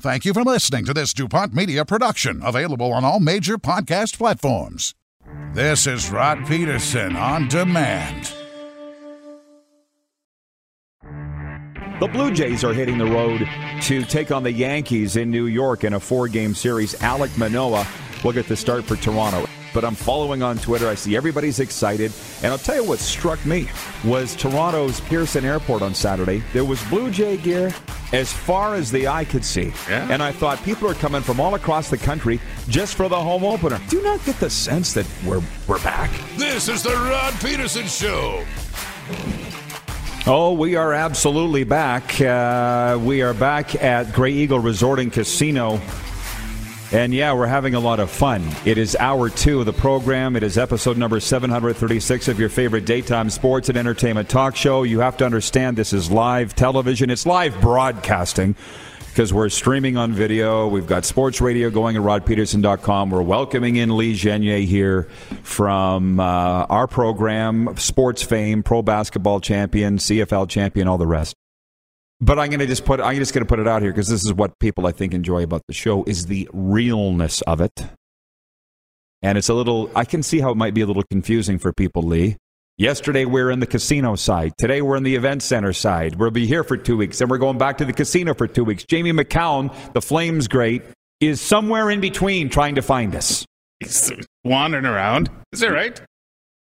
Thank you for listening to this DuPont Media production, available on all major podcast platforms. This is Rod Pedersen on demand. The Blue Jays are hitting the road to take on the Yankees in New York in a four game series. Alek Manoah will get the start for Toronto. But I'm following on Twitter. I see everybody's excited. And I'll tell you what struck me was Toronto's Pearson Airport on Saturday. There was Blue Jay gear as far as the eye could see. Yeah. And I thought people are coming from all across the country just for the home opener. Do not get the sense that we're we're back? This is the Rod Pedersen Show. Oh, we are absolutely back. Uh, we are back at Grey Eagle Resort and Casino. And yeah, we're having a lot of fun. It is hour two of the program. It is episode number 736 of your favorite daytime sports and entertainment talk show. You have to understand this is live television, it's live broadcasting because we're streaming on video. We've got sports radio going at rodpedersen.com. We're welcoming in Lee Genier here from uh, our program, Sports Fame, Pro Basketball Champion, CFL Champion, all the rest. But I'm going to just put I'm just going to put it out here because this is what people I think enjoy about the show is the realness of it. And it's a little I can see how it might be a little confusing for people, Lee. Yesterday we are in the casino side. Today we're in the event center side. We'll be here for 2 weeks. and we're going back to the casino for 2 weeks. Jamie Macoun, the Flames great, is somewhere in between trying to find us. He's wandering around. Is that right?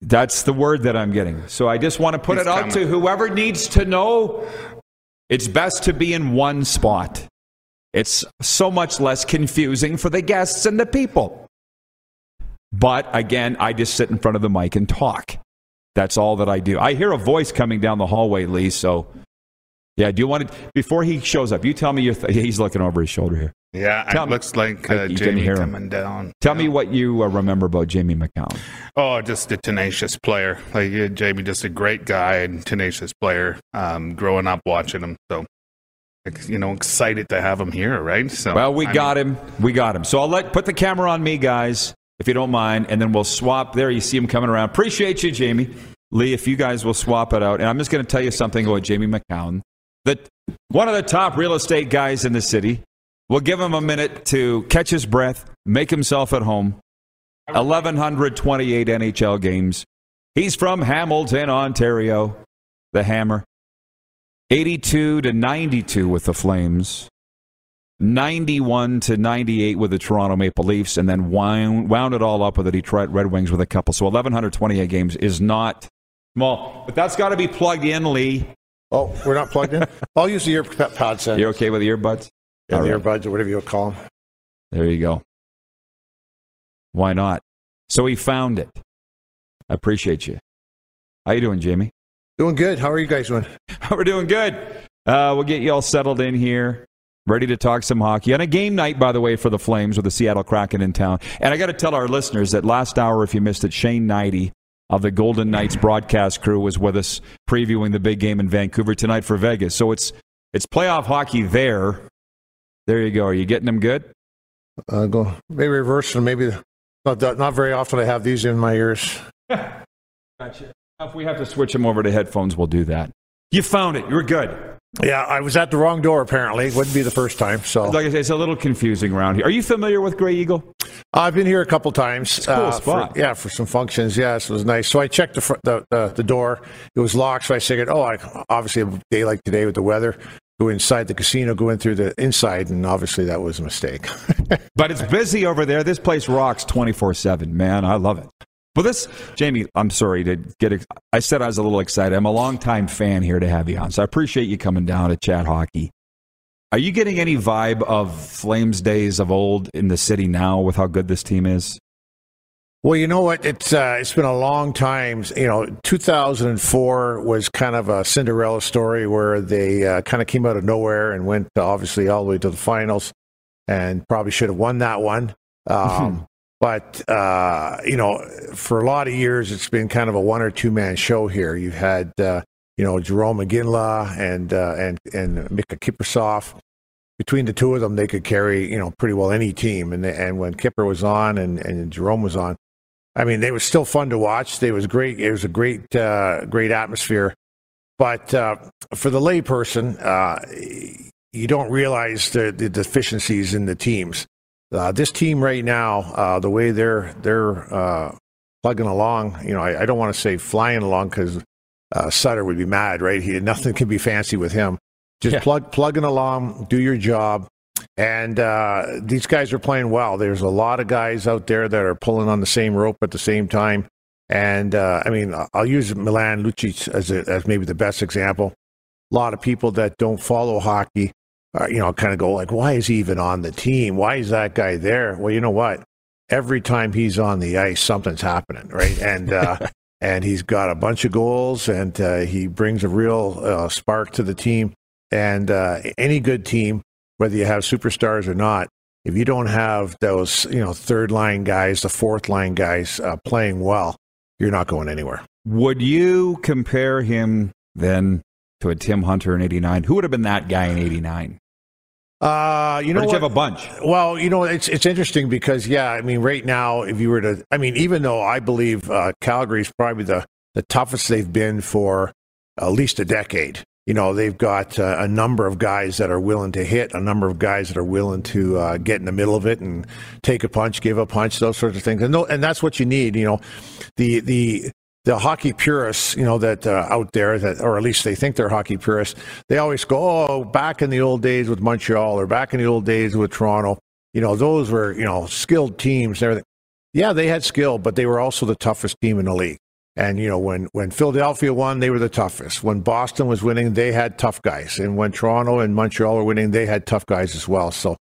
That's the word that I'm getting. So I just want to put He's it out coming. to whoever needs to know. It's best to be in one spot. It's so much less confusing for the guests and the people. But again, I just sit in front of the mic and talk. That's all that I do. I hear a voice coming down the hallway, Lee. So, yeah, do you want to, before he shows up, you tell me your, th- he's looking over his shoulder here. Yeah, Tell it me- looks like uh, Jamie hear him. coming down. Tell me what you uh, remember about Jamie Macoun. Oh, just a tenacious player. Like yeah, Jamie, just a great guy and tenacious player. Um, growing up watching him, so you know, excited to have him here, right? So Well, we I got him. We got him. So I'll let put the camera on me, guys, if you don't mind, and then we'll swap. There, you see him coming around. Appreciate you, Jamie. Lee, if you guys will swap it out, and I'm just going to tell you something about Jamie Macoun, that one of the top real estate guys in the city. We'll give him a minute to catch his breath, make himself at home. 1,128 NHL games. He's from Hamilton, Ontario. The Hammer. 82 to 92 with the Flames. 91 to 98 with the Toronto Maple Leafs, and then wound, wound it all up with the Detroit Red Wings with a couple. So 1,128 games is not small, but that's got to be plugged in, Lee. Oh, we're not plugged in? I'll use the earpods then. You're okay with the earbuds? Yeah, the right. earbuds or whatever you call them. There you go. Why not? So he found it. I appreciate you. How you doing, Jamie? Doing good. How are you guys doing? We're doing good. Uh, we'll get you all settled in here, ready to talk some hockey. On a game night, by the way, for the Flames with the Seattle Kraken in town. And I got to tell our listeners that last hour, if you missed it, Shane Hnidy of the Golden Knights broadcast crew was with us previewing the big game in Vancouver tonight for Vegas. So it's it's playoff hockey there. There you go. Are you getting them good? Uh, go maybe reverse them. maybe not that, not very often I have these in my ears. Gotcha. If we have to switch them over to headphones, we'll do that. You found it. You're good. Yeah, I was at the wrong door apparently. Wouldn't be the first time. So Like I say, it's a little confusing around here. Are you familiar with Grey Eagle? I've been here a couple times. a cool uh, spot. For, yeah, for some functions. Yes, it was nice. So I checked the, fr- the, the the door. It was locked. So I figured, oh, I, obviously a day like today with the weather, go inside the casino, go in through the inside, and obviously that was a mistake. But it's busy over there. This place rocks 24 7. Man, I love it. But this, Jamie, I'm sorry to get. ex- I said I was a little excited. I'm a longtime fan here to have you on. So I appreciate you coming down to chat hockey. Are you getting any vibe of Flames days of old in the city now with how good this team is? Well, you know what? It's uh, it's been a long time. You know, 2004 was kind of a Cinderella story where they uh, kind of came out of nowhere and went uh, obviously all the way to the finals, and probably should have won that one. Um, but uh, you know, for a lot of years, it's been kind of a one or two man show here. You've had uh, you know Jarome Iginla and uh, and and Miikka Kiprusoff between the two of them, they could carry you know pretty well any team. And and when Kipper was on and, and Jarome was on, I mean, they were still fun to watch. They was great. It was a great uh, great atmosphere. But uh, for the layperson, uh, you don't realize the, the deficiencies in the teams. Uh, this team right now, uh, the way they're they're uh, plugging along, you know, I, I don't want to say flying along because uh, Sutter would be mad, right? He nothing can be fancy with him. Just Yeah. plug plugging along, do your job. And uh, these guys are playing well. There's a lot of guys out there that are pulling on the same rope at the same time. And uh, I mean, I'll use Milan Lucic as a, as maybe the best example. A lot of people that don't follow hockey, uh, you know, kind of go like, "Why is he even on the team? Why is that guy there?" Well, you know what? Every time he's on the ice, something's happening, right? And uh, and he's got a bunch of goals, and uh, he brings a real uh, spark to the team. And uh, any good team, whether you have superstars or not, if you don't have those, you know, third line guys, the fourth line guys uh, playing well, you're not going anywhere. Would you compare him then to a Tim Hunter in '89? Who would have been that guy in '89? Uh, you Or know did what? you have a bunch? Well, you know, it's it's interesting because yeah, I mean, right now, if you were to, I mean, even though I believe uh, is probably the the toughest they've been for at least a decade. You know, they've got uh, a number of guys that are willing to hit, a number of guys that are willing to uh, get in the middle of it and take a punch, give a punch, those sorts of things. And no, and that's what you need. You know, the the the hockey purists, you know, that uh, out there that, or at least they think they're hockey purists, they always go, oh, back in the old days with Montreal or back in the old days with Toronto, you know, those were, you know, skilled teams and everything. Yeah, they had skill, but they were also the toughest team in the league. And, you know, when, when Philadelphia won, they were the toughest. When Boston was winning, they had tough guys. And when Toronto and Montreal were winning, they had tough guys as well. So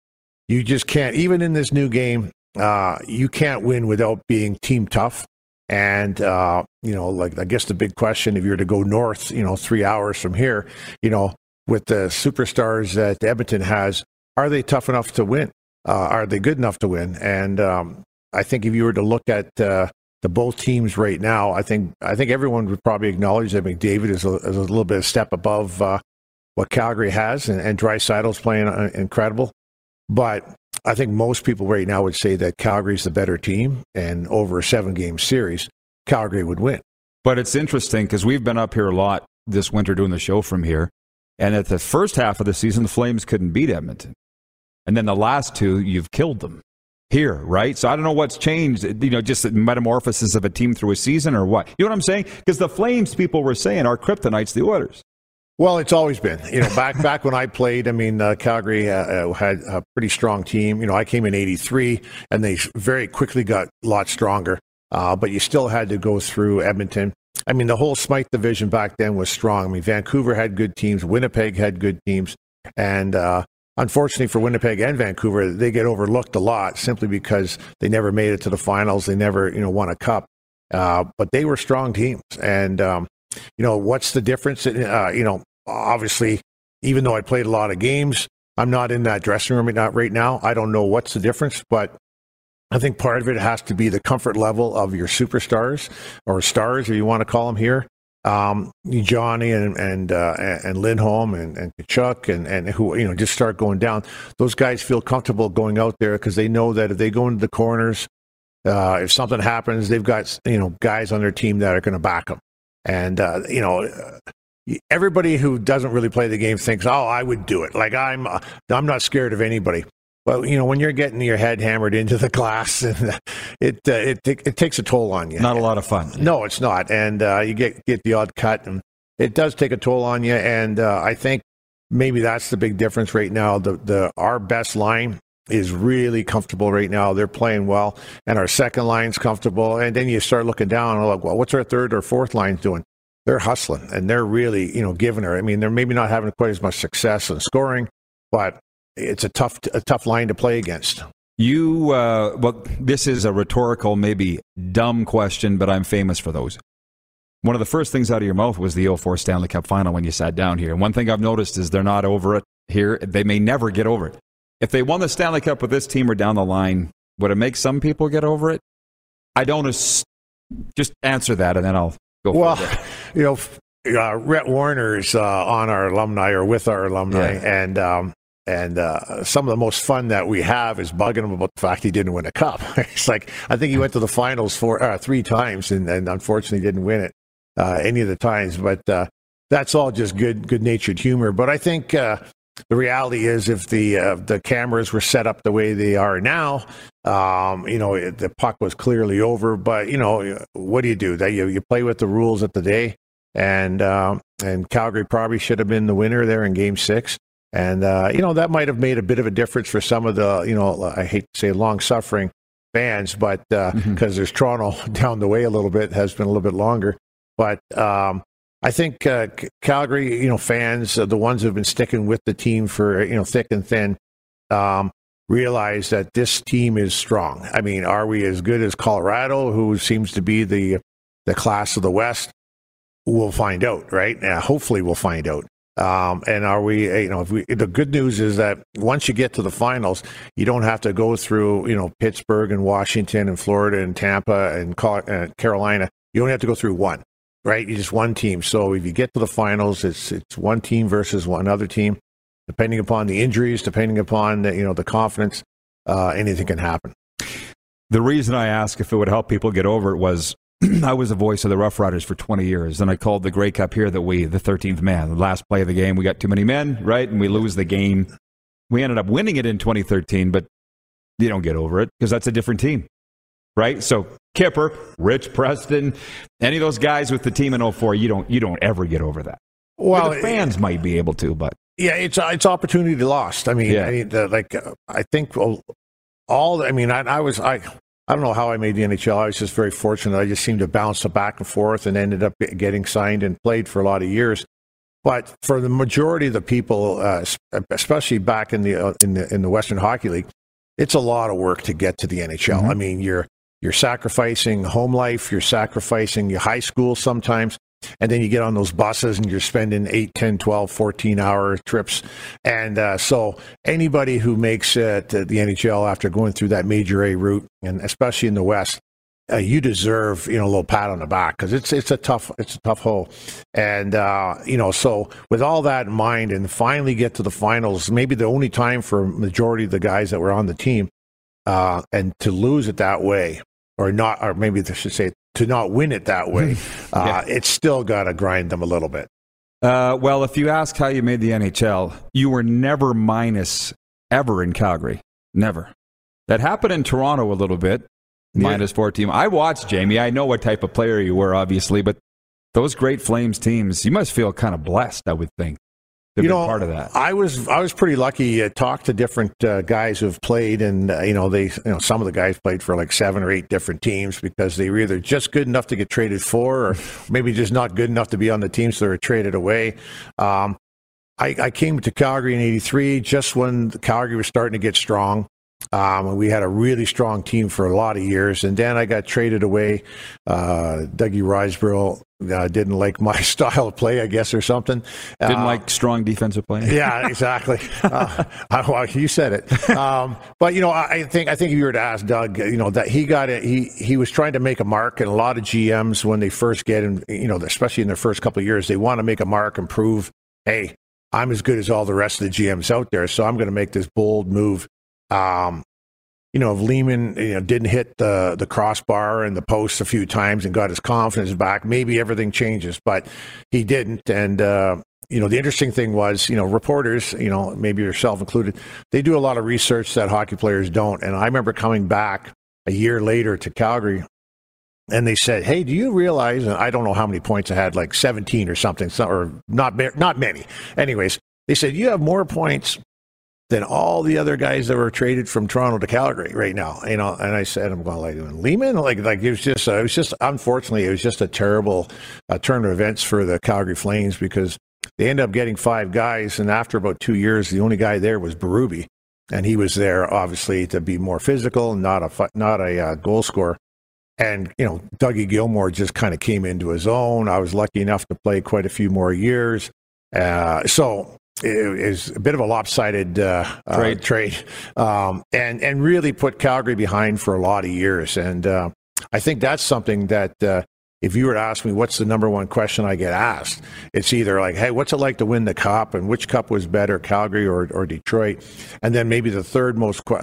you just can't, even in this new game, uh, you can't win without being team tough. And, uh, you know, like, I guess the big question, if you were to go north, you know, three hours from here, you know, with the superstars that Edmonton has, are they tough enough to win? Uh, are they good enough to win? And um, I think if you were to look at uh, the both teams right now, I think I think everyone would probably acknowledge that McDavid is a, is a little bit of step above uh, what Calgary has, and, and Draisaitl's playing uh, incredible. But I think most people right now would say that Calgary's the better team, and over a seven game series, Calgary would win. But it's interesting because we've been up here a lot this winter doing the show from here. And at the first half of the season, the Flames couldn't beat Edmonton. And then the last two, you've killed them here, right? So I don't know what's changed, you know, just the metamorphosis of a team through a season or what. You know what I'm saying? Because the Flames people were saying are kryptonite's the Oilers. Well, it's always been. You know, back back when I played, I mean, uh, Calgary uh, uh, had a pretty strong team. You know, I came in '83, and they very quickly got a lot stronger. Uh, but you still had to go through Edmonton. I mean, the whole Smythe division back then was strong. I mean, Vancouver had good teams, Winnipeg had good teams, and uh, unfortunately for Winnipeg and Vancouver, they get overlooked a lot simply because they never made it to the finals. They never, you know, won a cup. Uh, but they were strong teams, and um, you know, what's the difference? Uh, you know, obviously, even though I played a lot of games, I'm not in that dressing room not right now. I don't know what's the difference, but I think part of it has to be the comfort level of your superstars or stars, if you want to call them here. Um, Johnny and and uh, and Lindholm and and Tkachuk and and who you know just start going down. Those guys feel comfortable going out there because they know that if they go into the corners, uh, if something happens, they've got you know guys on their team that are going to back them. And uh, you know, everybody who doesn't really play the game thinks, "Oh, I would do it." Like I'm, uh, I'm not scared of anybody. But you know, when you're getting your head hammered into the glass, and it uh, it it takes a toll on you. Not a lot of fun. No, it's not, and uh, you get get the odd cut, and it does take a toll on you. And uh, I think maybe that's the big difference right now. The the our best line is really comfortable right now. They're playing well, and our second line's comfortable. And then you start looking down and like, well, what's our third or fourth line doing? They're hustling and they're really, you know, giving her. I mean, they're maybe not having quite as much success in scoring, but it's a tough, a tough line to play against. You, uh, well, this is a rhetorical, maybe dumb question, but I'm famous for those. One of the first things out of your mouth was the 04 Stanley Cup final when you sat down here. And one thing I've noticed is they're not over it here. They may never get over it. If they won the Stanley Cup with this team or down the line, would it make some people get over it? I don't. Ass- just answer that, and then I'll go. Well, you know, uh, Rhett Warrener's uh, on our alumni or with our alumni, Yeah. and um, and uh, some of the most fun that we have is bugging him about the fact he didn't win a cup. it's like I think he went to the finals four, uh, three times, and, and unfortunately didn't win it uh, any of the times. But uh, that's all just good good natured humor. But I think uh, the reality is, if the uh, the cameras were set up the way they are now, um, you know, the puck was clearly over. But you know, what do you do? That you you play with the rules of the day, and um, and Calgary probably should have been the winner there in Game Six. And uh, you know that might have made a bit of a difference for some of the you know I hate to say long suffering fans, but because uh, mm-hmm. there's Toronto down the way a little bit has been a little bit longer. But um, I think uh, Calgary, you know, fans, uh, the ones who've been sticking with the team for you know thick and thin, um, realize that this team is strong. I mean, are we as good as Colorado, who seems to be the the class of the West? We'll find out, right? Uh, hopefully, we'll find out. Um, and are we, you know, if we, the good news is that once you get to the finals, you don't have to go through, you know, Pittsburgh and Washington and Florida and Tampa and uh, Carolina. You only have to go through one right? You just one team. So if you get to the finals, it's it's one team versus one other team. Depending upon the injuries, depending upon the, you know the confidence, uh, anything can happen. The reason I asked if it would help people get over it was I was the voice of the Rough Riders for 20 years, and I called the Grey Cup here that we, the 13th man, the last play of the game, we got too many men, right, and we lose the game. We ended up winning it in 2013, but you don't get over it because that's a different team right? So Kipper, Rich Preston, any of those guys with the team in 04, you don't you don't ever get over that. Well, the fans it, might be able to, but yeah, it's it's opportunity lost. I mean, yeah. I mean, the, like uh, I think all. I mean, I, I was I. I don't know how I made the NHL. I was just very fortunate. I just seemed to bounce back and forth and ended up getting signed and played for a lot of years. But for the majority of the people, uh, especially back in the uh, in the in the Western Hockey League, it's a lot of work to get to the NHL. Mm-hmm. I mean, you're you're sacrificing home life, you're sacrificing your high school sometimes. And then you get on those buses and you're spending 8, 10, 12, 14 hour trips. And uh, so anybody who makes it the NHL after going through that major A route, and especially in the West, uh, you deserve you know a little pat on the back because it's it's a tough it's a tough hole, and uh, you know so with all that in mind and finally get to the finals, maybe the only time for majority of the guys that were on the team, uh, and to lose it that way or not, or maybe I should say to not win it that way, uh, yeah. it's still got to grind them a little bit. Uh, well, if you ask how you made the NHL, you were never minus ever in Calgary. Never. That happened in Toronto a little bit, minus yeah. four team. I watched Jamie. I know what type of player you were, obviously, but those great Flames teams, you must feel kind of blessed, I would think you know, part of that. I was I was pretty lucky. to talk to different uh, guys who've played, and uh, you know they you know some of the guys played for like seven or eight different teams because they were either just good enough to get traded for, or maybe just not good enough to be on the team, so they were traded away. Um, I, I, came to Calgary in '83 just when Calgary was starting to get strong. Um, we had a really strong team for a lot of years, and then I got traded away. Uh, Dougie Risebrough uh, didn't like my style of play, I guess, or something. Didn't uh, like strong defensive play. yeah, exactly. uh, well, you said it. Um, but you know, I think I think if you were to ask Doug, you know, that he got it. He he was trying to make a mark, and a lot of GMs when they first get in, you know, especially in their first couple of years, they want to make a mark and prove, hey, I'm as good as all the rest of the GMs out there, so I'm going to make this bold move um, you know, if Leeman you know, didn't hit the the crossbar and the post a few times and got his confidence back, maybe everything changes. But he didn't, and uh, you know, the interesting thing was, you know, reporters, you know, maybe yourself included, they do a lot of research that hockey players don't. And I remember coming back a year later to Calgary, and they said, "Hey, do you realize?" And I don't know how many points I had, like 17 or something, or not not many. Anyways, they said you have more points than all the other guys that were traded from Toronto to Calgary right now. You know, and I said, I'm going like Leeman, like like it was just uh, it was just unfortunately it was just a terrible uh, turn of events for the Calgary Flames because they ended up getting five guys, and after about two years, the only guy there was Berube, and he was there obviously to be more physical, not a not a uh, goal scorer. And you know, Dougie Gilmour just kind of came into his own. I was lucky enough to play quite a few more years. Uh, so is a bit of a lopsided uh, uh trade, uh, trade um, and and really put Calgary behind for a lot of years. And uh, I think that's something that uh, if you were to ask me what's the number one question I get asked, it's either like, hey, what's it like to win the cup, and which cup was better, Calgary or, or Detroit? And then maybe the third most uh,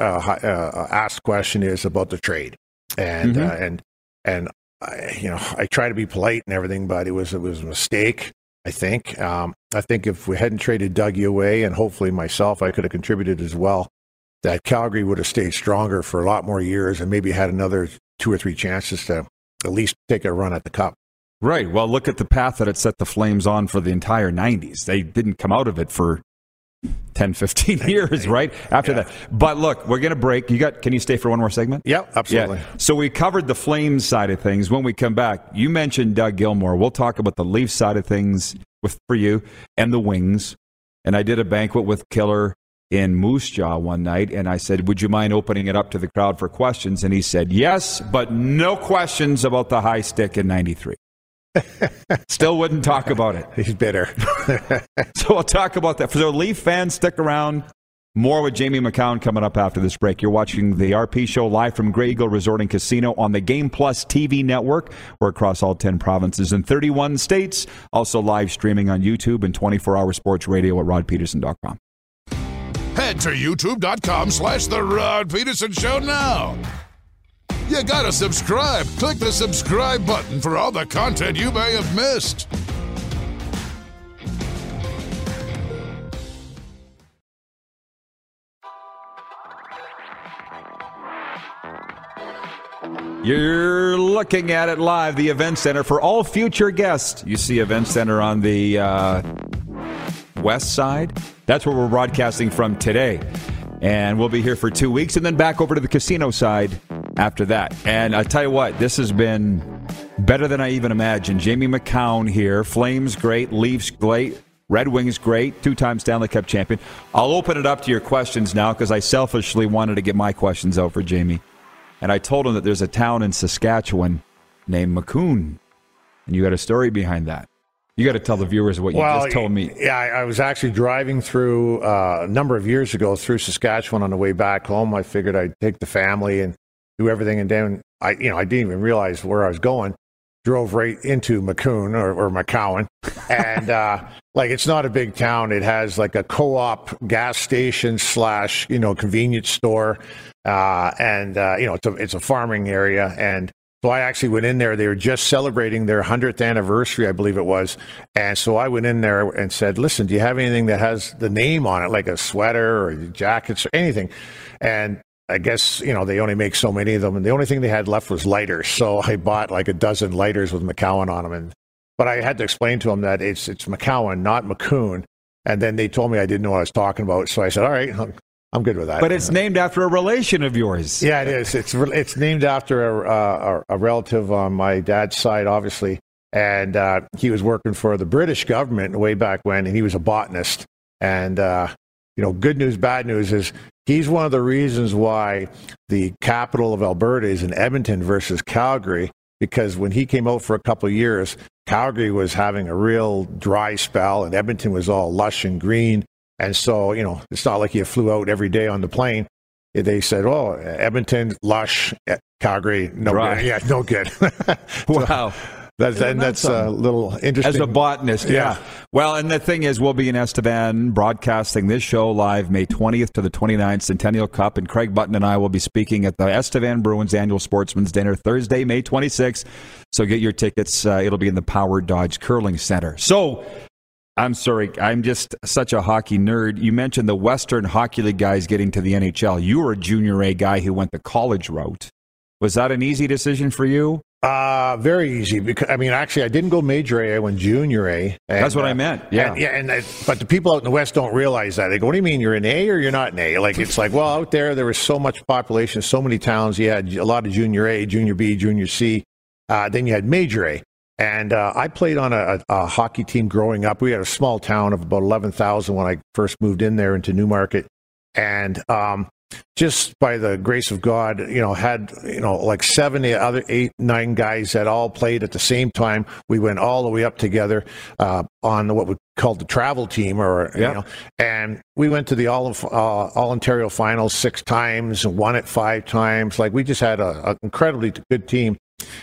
asked question is about the trade, and mm-hmm. and and I, you know I try to be polite and everything, but it was it was a mistake. I think. Um, I think if we hadn't traded Dougie away, and hopefully myself, I could have contributed as well. That Calgary would have stayed stronger for a lot more years and maybe had another two or three chances to at least take a run at the cup. Right. Well, look at the path that it set the Flames on for the entire 90s. They didn't come out of it for 10, 15 years, right? After yeah. that. But look, we're going to break. You got can you stay for one more segment? Yep, absolutely. Yeah. So we covered the Flames side of things. When we come back, you mentioned Doug Gilmour. We'll talk about the Leafs side of things with for you and the Wings. And I did a banquet with Killer in Moose Jaw one night, and I said, Would you mind opening it up to the crowd for questions? And he said, Yes, but no questions about the high stick in 93. Still wouldn't talk about it. He's bitter. so we'll talk about that. For the Leaf fans, stick around. More with Jamie Macoun coming up after this break. You're watching the RP show live from Grey Eagle Resort and Casino on the Game Plus TV network. We're across all 10 provinces and 31 states. Also live streaming on YouTube and 24 hour sports radio at rodpedersen.com. Head to youtube.com slash The Rod Pedersen Show now. You gotta subscribe. Click the subscribe button for all the content you may have missed. You're looking at it live, the Event Center for all future guests. You see Event Center on the uh, west side. That's where we're broadcasting from today. And we'll be here for two weeks and then back over to the casino side after that. And I tell you what, this has been better than I even imagined. Jamie Macoun here, Flames great, Leafs great, Red Wings great, two-time Stanley Cup champion. I'll open it up to your questions now because I selfishly wanted to get my questions out for Jamie. And I told him that there's a town in Saskatchewan named Macoun. And you got a story behind that. You got to tell the viewers what you well, just told me. Yeah, I was actually driving through uh, a number of years ago through Saskatchewan on the way back home. I figured I'd take the family and do everything. And then I, you know, I didn't even realize where I was going. Drove right into Macoun or, or McCowan, and uh, like it's not a big town. It has like a co-op gas station slash you know convenience store, uh, and uh, you know it's a it's a farming area. And so I actually went in there. They were just celebrating their hundredth anniversary, I believe it was. And so I went in there and said, "Listen, do you have anything that has the name on it, like a sweater or jackets or anything?" And I guess, you know, they only make so many of them. And the only thing they had left was lighters. So I bought like a dozen lighters with McCowan on them. And, but I had to explain to them that it's, it's McCowan, not Macoun. And then they told me I didn't know what I was talking about. So I said, all right, I'm good with that. But it's named after a relation of yours. Yeah, it is. It's, it's named after a, a, a relative on my dad's side, obviously. And uh, he was working for the British government way back when, and he was a botanist. And, uh, you know, good news, bad news is He's one of the reasons why the capital of Alberta is in Edmonton versus Calgary, because when he came out for a couple of years, Calgary was having a real dry spell and Edmonton was all lush and green. And so, you know, it's not like you flew out every day on the plane. They said, oh, Edmonton, lush, Calgary, no good. Yeah, no good. so, wow. That's, and that's a little interesting. As a botanist, yeah. yeah. Well, and the thing is, we'll be in Estevan broadcasting this show live May 20th to the 29th Centennial Cup, and Craig Button and I will be speaking at the Estevan Bruins annual Sportsman's Dinner Thursday, May 26th. So get your tickets. Uh, it'll be in the Power Dodge Curling Center. So I'm sorry, I'm just such a hockey nerd. You mentioned the Western Hockey League guys getting to the NHL. You were a junior A guy who went the college route. Was that an easy decision for you? Uh, very easy because I mean, actually, I didn't go major A. I went junior A. And, That's what uh, I meant. Yeah, and, yeah. And I, but the people out in the West don't realize that. They go, "What do you mean you're an A or you're not an A?" Like it's like, well, out there there was so much population, so many towns. You had a lot of junior A, junior B, junior C. Uh, then you had major A. And uh, I played on a, a, hockey team growing up. We had a small town of about 11,000 when I first moved in there into Newmarket. And um, just by the grace of God, you know, had, you know, like seven, other eight, nine guys that all played at the same time. We went all the way up together uh, on what we called the travel team, or, yep. you know, and we went to the all, of, uh, all Ontario finals six times, won it five times. Like we just had an incredibly good team.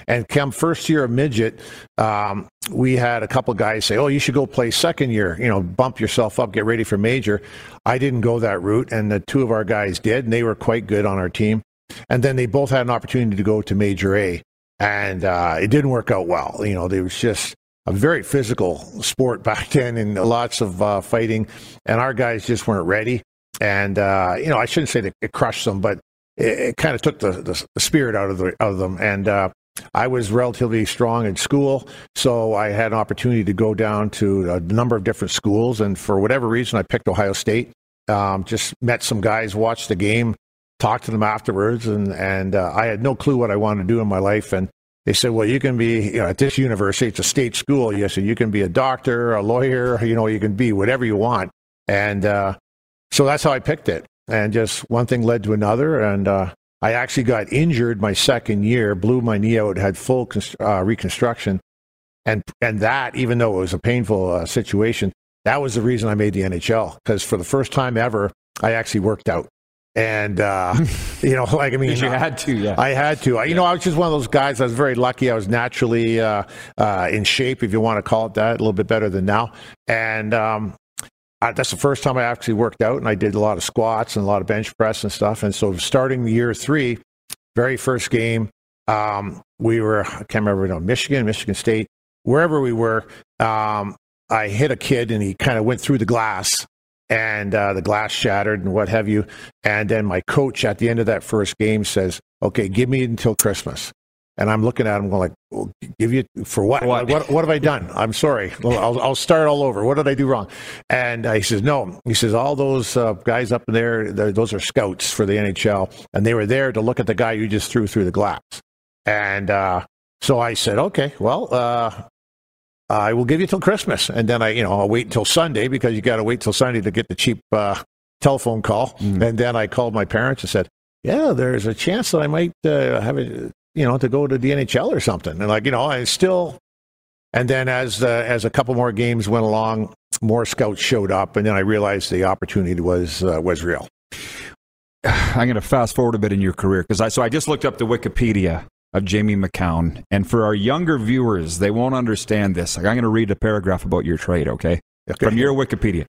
And come first year of midget, um, we had a couple guys say, "Oh, you should go play second year. You know, bump yourself up, get ready for major." I didn't go that route, and the two of our guys did, and they were quite good on our team. And then they both had an opportunity to go to major A, and uh, it didn't work out well. You know, there was just a very physical sport back then and lots of uh, fighting, and our guys just weren't ready. And uh, you know, I shouldn't say that it crushed them, but it, it kind of took the, the, spirit out of the out of them. And uh, I was relatively strong in school, so I had an opportunity to go down to a number of different schools. And for whatever reason, I picked Ohio State. Um, just met some guys, watched the game, talked to them afterwards, and and uh, I had no clue what I wanted to do in my life. And they said, well, you can be you know, at this university, it's a state school. Yes, so you can be a doctor, a lawyer, you know, you can be whatever you want. And uh, so that's how I picked it. And just one thing led to another, and uh, I actually got injured my second year, blew my knee out, had full uh, reconstruction, and and that even though it was a painful uh, situation, that was the reason I made the NHL because for the first time ever, I actually worked out. And uh, you know, like I mean, you had to, yeah. I had to. I, you know, I was just one of those guys. I was very lucky. I was naturally uh, uh, in shape, if you want to call it that, a little bit better than now. And um, I, that's the first time I actually worked out, and I did a lot of squats and a lot of bench press and stuff. And so, starting the year three, very first game, um, we were I can't remember, you know, Michigan, Michigan State, wherever we were. Um, I hit a kid, and he kind of went through the glass, and uh, the glass shattered, and what have you. And then my coach at the end of that first game says, "Okay, give me until Christmas." And I'm looking at him going like, well, give you for what? what? what? What have I done? I'm sorry. Well, I'll, I'll start all over. What did I do wrong? And uh, he says, no. He says, all those uh, guys up there, those are scouts for the NHL. And they were there to look at the guy you just threw through the glass. And uh, so I said, okay, well, uh, I will give you till Christmas. And then I, you know, I'll wait until Sunday because you got to wait till Sunday to get the cheap uh, telephone call. Mm. And then I called my parents and said, yeah, there's a chance that I might uh, have a you know, to go to the NHL or something. And like, you know, I still, and then as uh, as a couple more games went along, more scouts showed up, and then I realized the opportunity was uh, was real. I'm going to fast forward a bit in your career because I so I just looked up the Wikipedia of Jamie Macoun, and for our younger viewers, they won't understand this. Like, I'm going to read a paragraph about your trade, okay? okay. From your Wikipedia.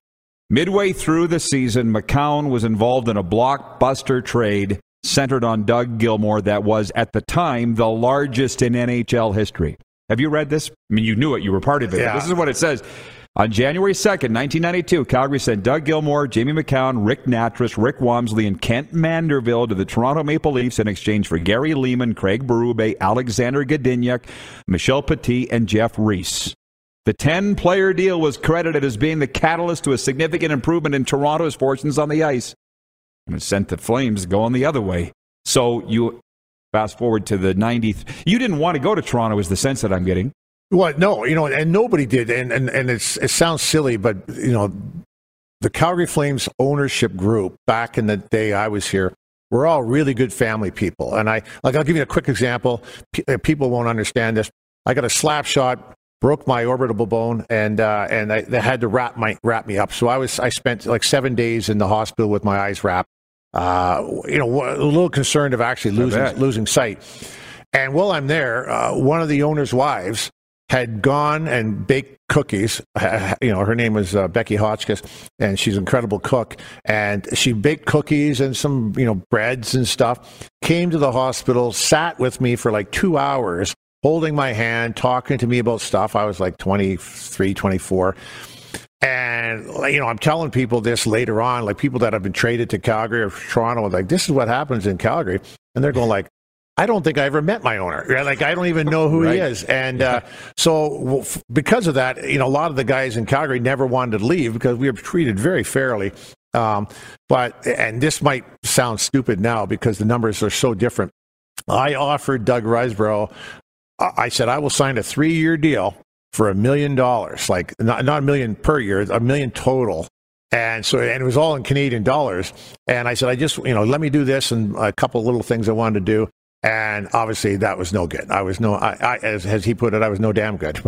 Midway through the season, Macoun was involved in a blockbuster trade centered on Doug Gilmour that was, at the time, the largest in NHL history. Have you read this? I mean, you knew it, you were part of it. Yeah. This is what it says. On January 2nd, 1992, Calgary sent Doug Gilmour, Jamie Macoun, Rick Nattress, Rick Wamsley, and Kent Manderville to the Toronto Maple Leafs in exchange for Gary Leeman, Craig Berube, Alexander Godynyuk, Michel Petit, and Jeff Reese. The 10 player deal was credited as being the catalyst to a significant improvement in Toronto's fortunes on the ice and sent the Flames going the other way. So you fast forward to the 90th. You didn't want to go to Toronto, is the sense that I'm getting. Well, no, you know, and nobody did, and and and it sounds silly, but you know, the Calgary Flames ownership group back in the day I was here we're all really good family people. And I like I'll give you a quick example. P- uh, people won't understand this. I got a slap shot, broke my orbital bone, and uh, and I, they had to wrap my wrap me up. So I was I spent like seven days in the hospital with my eyes wrapped uh, you know, a little concerned of actually losing losing sight. And while I'm there, uh, one of the owner's wives had gone and baked cookies. You know, her name was uh, Becky Hotchkiss, and she's an incredible cook. And she baked cookies and some, you know, breads and stuff. Came to the hospital, sat with me for like two hours, holding my hand, talking to me about stuff. I was like 23, 24. And you know, I'm telling people this later on, like people that have been traded to Calgary or Toronto, like this is what happens in Calgary, and they're going like, I don't think I ever met my owner. Like I don't even know who right. he is. And uh, so because of that, you know, a lot of the guys in Calgary never wanted to leave because we were treated very fairly. Um, but and this might sound stupid now because the numbers are so different. I offered Doug Risebrough. I said I will sign a three-year deal for a million dollars, like not, not a million per year, a million total. And so, and it was all in Canadian dollars. And I said, I just, you know, let me do this and a couple little things I wanted to do. And obviously, that was no good. I was no, I, I as, as he put it, I was no damn good.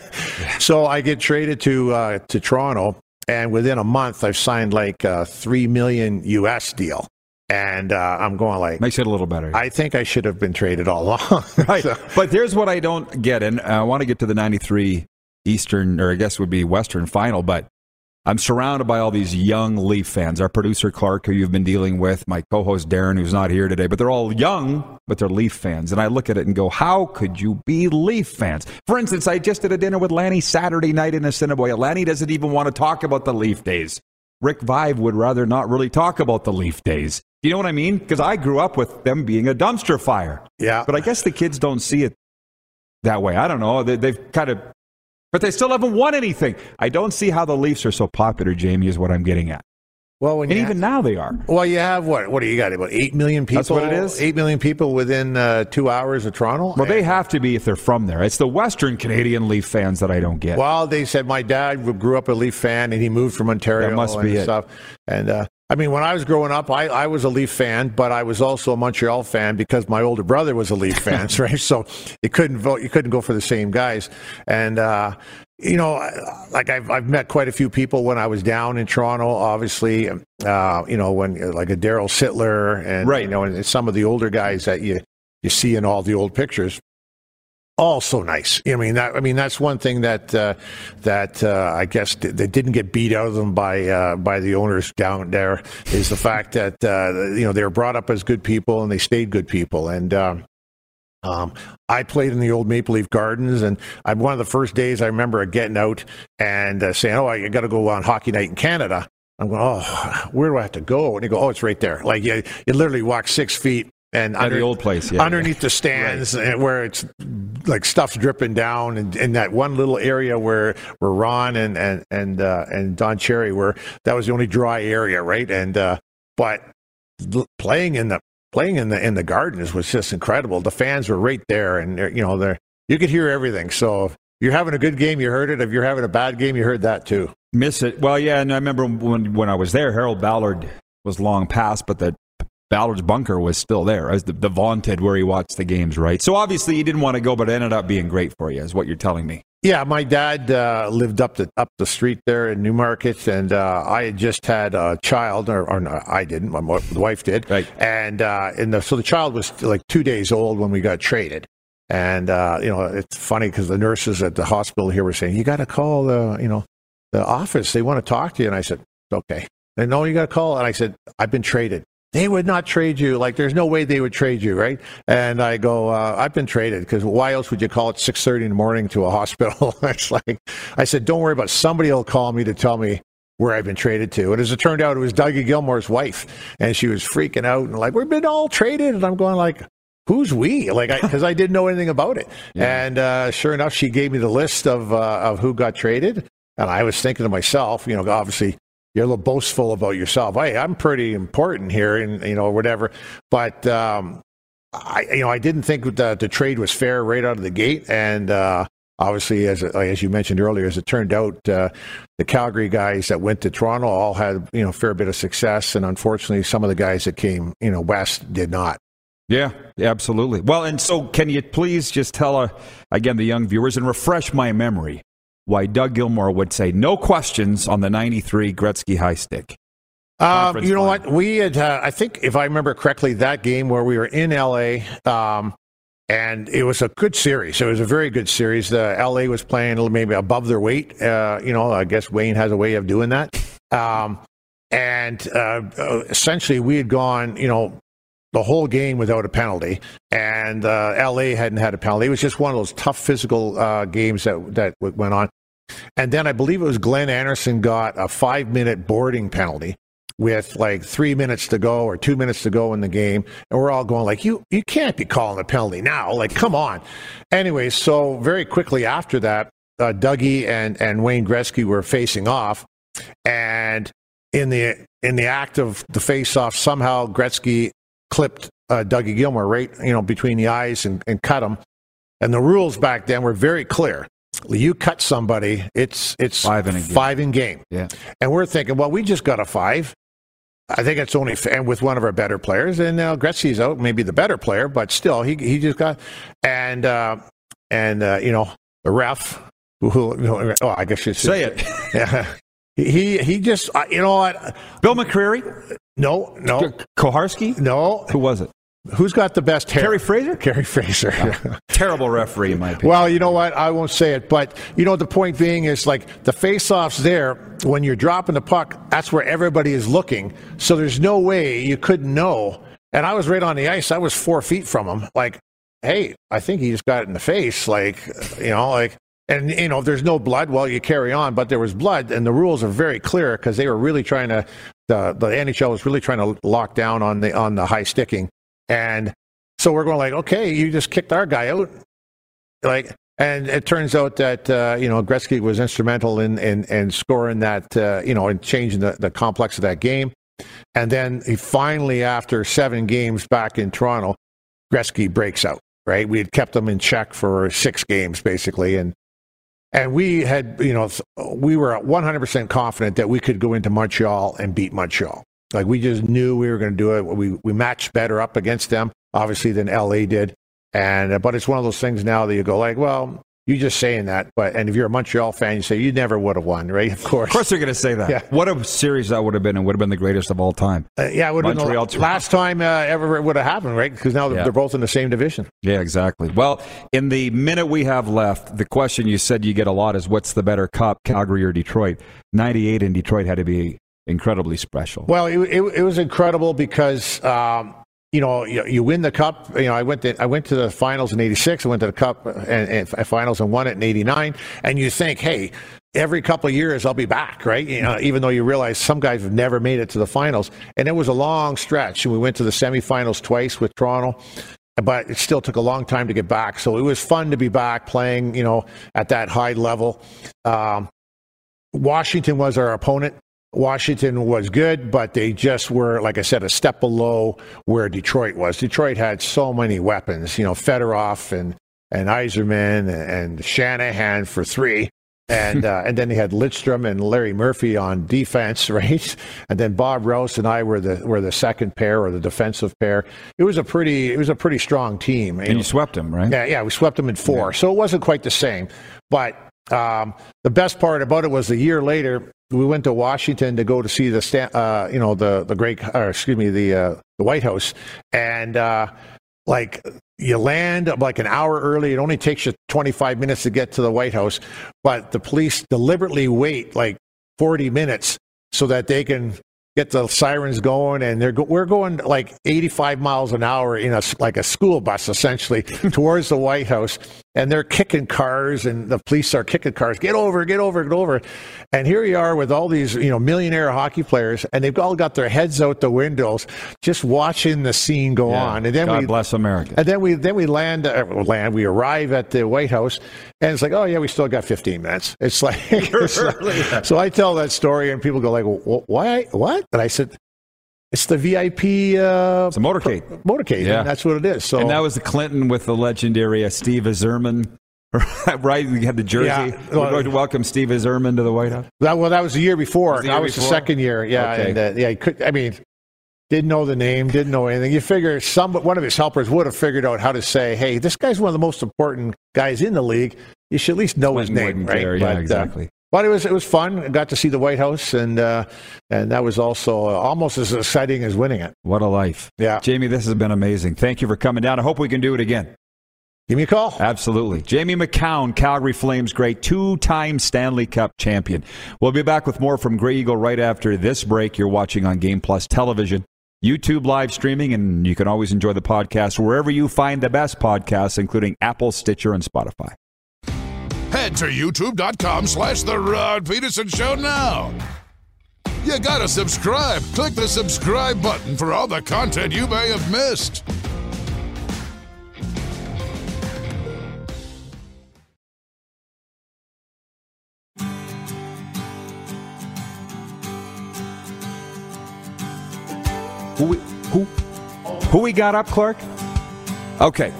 so I get traded to uh, to Toronto, and within a month, I've signed like a three million US deal. And uh, I'm going like makes it a little better. I think I should have been traded all along. right. So. But here's what I don't get, and I want to get to the '93 Eastern, or I guess would be Western final. But I'm surrounded by all these young Leaf fans. Our producer Clark, who you've been dealing with, my co-host Darren, who's not here today, but they're all young, but they're Leaf fans. And I look at it and go, how could you be Leaf fans? For instance, I just did a dinner with Lanny Saturday night in Assiniboia. Lanny doesn't even want to talk about the Leaf days. Rick Vaive would rather not really talk about the Leaf days. You know what I mean? Because I grew up with them being a dumpster fire. Yeah. But I guess the kids don't see it that way. I don't know. They, they've kind of but they still haven't won anything. I don't see how the Leafs are so popular, Jamie, is what I'm getting at. Well, when and even have, now they are. Well, you have what? What do you got? About eight million people. That's what it is? Eight million people within uh, two hours of Toronto. Well, they have to be if they're from there. It's the Western Canadian Leaf fans that I don't get. Well, they said my dad grew up a Leaf fan, and he moved from Ontario. That must and be it. stuff. And uh, I mean, when I was growing up, I, I was a Leaf fan, but I was also a Montreal fan because my older brother was a Leaf fan, right? So you couldn't vote, you couldn't go for the same guys. And uh, you know, like I've I've met quite a few people when I was down in Toronto. Obviously, uh, you know, when like a Daryl Sittler and Right. you know, and some of the older guys that you you see in all the old pictures. All so nice. I mean, that, I mean that's one thing that uh, that uh, I guess th- they didn't get beat out of them by uh, by the owners down there is the fact that uh, you know they were brought up as good people and they stayed good people and. Um, um, I played in the old Maple Leaf Gardens, and I, one of the first days I remember getting out and uh, saying, "Oh, I got to go on hockey night in Canada." I'm going, "Oh, where do I have to go?" And they go, "Oh, it's right there." Like you, you literally walk six feet and At the old place, yeah, underneath the stands, and where it's like stuff's dripping down, and in that one little area where where Ron and and and uh, and Don Cherry were, that was the only dry area, right? And uh, but playing in the playing in the in the gardens was just incredible. The fans were right there, and you know they you could hear everything. So if you're having a good game, you heard it. If you're having a bad game, you heard that too. Miss it. Well, yeah, and I remember when when I was there, Harold Ballard was long past, but the Ballard's bunker was still there as the, the vaunted where he watched the games, right? So obviously you didn't want to go, but it ended up being great for you, is what you're telling me. Yeah, my dad uh, lived up the up the street there in Newmarket, and uh, I had just had a child, or, or no, I didn't. My wife did, Right. And uh, and the, so the child was like two days old when we got traded. And uh, you know, it's funny because the nurses at the hospital here were saying, "You got to call the you know the office. They want to talk to you." And I said, "Okay." They no, you got to call. And I said, "I've been traded." They would not trade you. Like, there's no way they would trade you, right? And I go, uh, I've been traded because why else would you call at 6:30 in the morning to a hospital? it's like, I said, don't worry about. It. Somebody will call me to tell me where I've been traded to. And as it turned out, it was Dougie Gilmour's wife, and she was freaking out and like, we've been all traded. And I'm going like, who's we? Like, because I, didn't know anything about it. And uh, sure enough, she gave me the list of uh, of who got traded, and I was thinking to myself, you know, obviously you're a little boastful about yourself. Hey, I'm pretty important here, and you know, whatever. But um, I, you know, I didn't think that the trade was fair right out of the gate, and uh, obviously, as as you mentioned earlier, as it turned out, uh, the Calgary guys that went to Toronto all had you know a fair bit of success, and unfortunately, some of the guys that came you know west did not. Yeah, absolutely. Well, and so can you please just tell, uh, again, the young viewers and refresh my memory why Doug Gilmour would say no questions on the 93 Gretzky high stick? Um, you know final. what? We had, uh, I think, if I remember correctly, that game where we were in LA, um, and it was a good series. It was a very good series. The LA was playing maybe above their weight. Uh, you know, I guess Wayne has a way of doing that. Um, and uh, essentially, we had gone, you know, the whole game without a penalty, and uh, LA hadn't had a penalty. It was just one of those tough physical uh, games that that went on. And then I believe it was Glenn Anderson got a five minute boarding penalty with like three minutes to go or two minutes to go in the game. And we're all going like, you, you can't be calling a penalty now. Like, come on. Anyway, so very quickly after that, uh, Dougie and, and Wayne Gretzky were facing off. And in the, in the act of the face off, somehow Gretzky clipped uh, Dougie Gilmour right, you know, between the eyes and, and cut him. And the rules back then were very clear. You cut somebody, it's it's Five in. Five in game. Yeah. And we're thinking, well, we just got a five. I think it's only and with one of our better players, and now Gretzky's out, maybe the better player, but still, he he just got and uh, and uh, you know the ref, who, who oh, I guess you Say it. Yeah, he he just uh, you know what? Bill McCreary? No, no, Koharski? no. Who was it? Who's got the best hair? Kerry Fraser? Kerry Fraser. Terrible referee, in my opinion. Well, you know what? I won't say it, but you know the point being is like the face-offs there when you're dropping the puck. That's where everybody is looking. So there's no way you couldn't know. And I was right on the ice. I was four feet from him. Like, hey, I think he just got it in the face. Like, you know, like. And you know, if there's no blood, well, you carry on. But there was blood, and the rules are very clear because they were really trying to. The, the NHL was really trying to lock down on the on the high sticking, and so we're going like, okay, you just kicked our guy out, like. And it turns out that uh, you know Gretzky was instrumental in in, in scoring that uh, you know and changing the, the complex of that game. And then he finally, after seven games back in Toronto, Gretzky breaks out. Right, we had kept him in check for six games basically, and and we had, you know, we were 100% confident that we could go into Montreal and beat Montreal. Like we just knew we were going to do it. We we matched better up against them, obviously, than LA did. And but it's one of those things now that you go like, well, you're just saying that, but and if you're a Montreal fan, you say you never would have won, right? Of course, of course, they're going to say that. Yeah. What a series that would have been, and would have been the greatest of all time. Uh, yeah, it would have been the Montreal, la- Toronto. last time uh, ever it would have happened, right? Because now Yeah. they're both in the same division. Yeah, exactly. Well, in the minute we have left, the question you said you get a lot is, what's the better cup, Calgary or Detroit? Ninety-eight in Detroit had to be incredibly special. Well, it, it, it was incredible because um, you know you, you win the cup. You know, I went to I went to the finals in '86. I went to the cup and, and finals and won it in '89. And you think, hey. Every couple of years, I'll be back, right? You know, even though you realize some guys have never made it to the finals, and it was a long stretch. And we went to the semifinals twice with Toronto, but it still took a long time to get back. So it was fun to be back playing, you know, at that high level. Um, Washington was our opponent. Washington was good, but they just were, like I said, a step below where Detroit was. Detroit had so many weapons, you know, Fedorov and and Yzerman and Shanahan for three. And uh, and then they had Lidstrom and Larry Murphy on defense, right? And then Bob Rouse and I were the were the second pair or the defensive pair. It was a pretty it was a pretty strong team. and you swept them, right? Yeah, yeah, we swept them in four, so it wasn't quite the same. But um, the best part about it was a year later we went to Washington to go to see the uh, you know the the great or excuse me the uh, the White House, and uh, like you land like an hour early. It only takes you 25 minutes to get to the White House, but the police deliberately wait like 40 minutes so that they can get the sirens going. And they're go- we're going like 85 miles an hour in a like a school bus essentially towards the White House and they're kicking cars and the police are kicking cars. Get over get over get over. And here you are with all these you know millionaire hockey players and they've all got their heads out the windows just watching the scene go Yeah. on. And then God we bless America. and then we then we land uh, land we arrive at the White House and it's like oh yeah we still got 15 minutes. It's like, it's like- so I tell that story and people go like "Wh- why what? And I said it's the VIP uh, It's a motorcade. motorcade Yeah. and that's what it is so And that was the Clinton with the legendary uh, Steve Azerman. right? We had the jersey. Yeah. We're going to welcome Steve Azerman to the White House. that well that was the year before Was the that year was the second year yeah Okay. and uh, yeah could I mean didn't know the name didn't know anything you figure some one of his helpers would have figured out how to say hey this guy's one of the most important guys in the league you should at least know his name right care. Yeah, But, uh, exactly. But it was it was fun. I got to see the White House, and uh, and that was also almost as exciting as winning it. What a life. Yeah, Jamie, this has been amazing. Thank you for coming down. I hope we can do it again. give me a call. Absolutely. Jamie Macoun, Calgary Flames great, two time Stanley Cup champion. We'll be back with more from Grey Eagle right after this break. You're watching on Game Plus Television, YouTube live streaming, and you can always enjoy the podcast wherever you find the best podcasts, including Apple, Stitcher, and Spotify. Head to youtube.com slash The Rod Pedersen Show now. You gotta subscribe. Click the subscribe button for all the content you may have missed. Who we, who who we got up, Clark? Okay.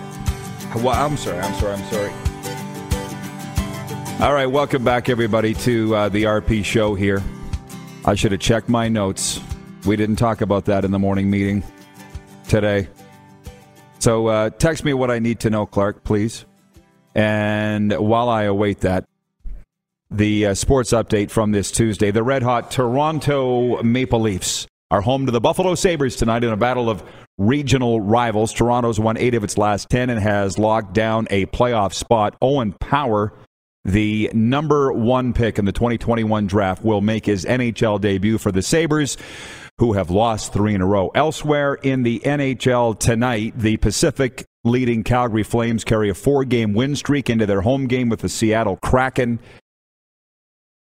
Well, I'm sorry. I'm sorry. I'm sorry. All right, welcome back, everybody, to uh, the RP show here. I should have checked my notes. We didn't talk about that in the morning meeting today. So uh, text me what I need to know, Clark, please. And while I await that, the uh, sports update from this Tuesday the red hot Toronto Maple Leafs are home to the Buffalo Sabres tonight in a battle of regional rivals. Toronto's won eight of its last 10 and has locked down a playoff spot. Owen Power, the number one pick in the 2021 draft, will make his NHL debut for the Sabres who have lost three in a row. Elsewhere in the NHL tonight, the Pacific leading Calgary Flames carry a four game win streak into their home game with the Seattle Kraken.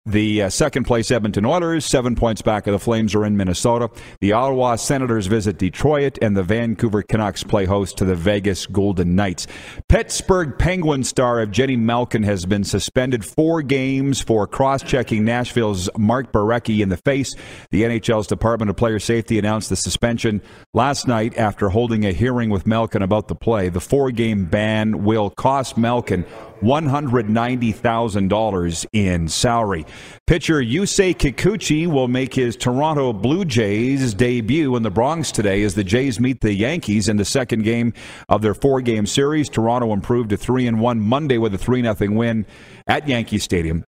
The uh, second place Edmonton Oilers, seven points back of the Flames, are in Minnesota. The Ottawa Senators visit Detroit, and the Vancouver Canucks play host to the Vegas Golden Knights. Pittsburgh Penguin star Evgeni Malkin has been suspended four games for cross-checking Nashville's Mark Borowiecki in the face. The NHL's Department of Player Safety announced the suspension last night after holding a hearing with Malkin about the play. The four-game ban will cost Malkin $190,000 in salary. Pitcher Yusei Kikuchi will make his Toronto Blue Jays debut in the Bronx today as the Jays meet the Yankees in the second game of their four-game series. Toronto improved to 3 and 1 Monday with a 3 0 win at Yankee Stadium.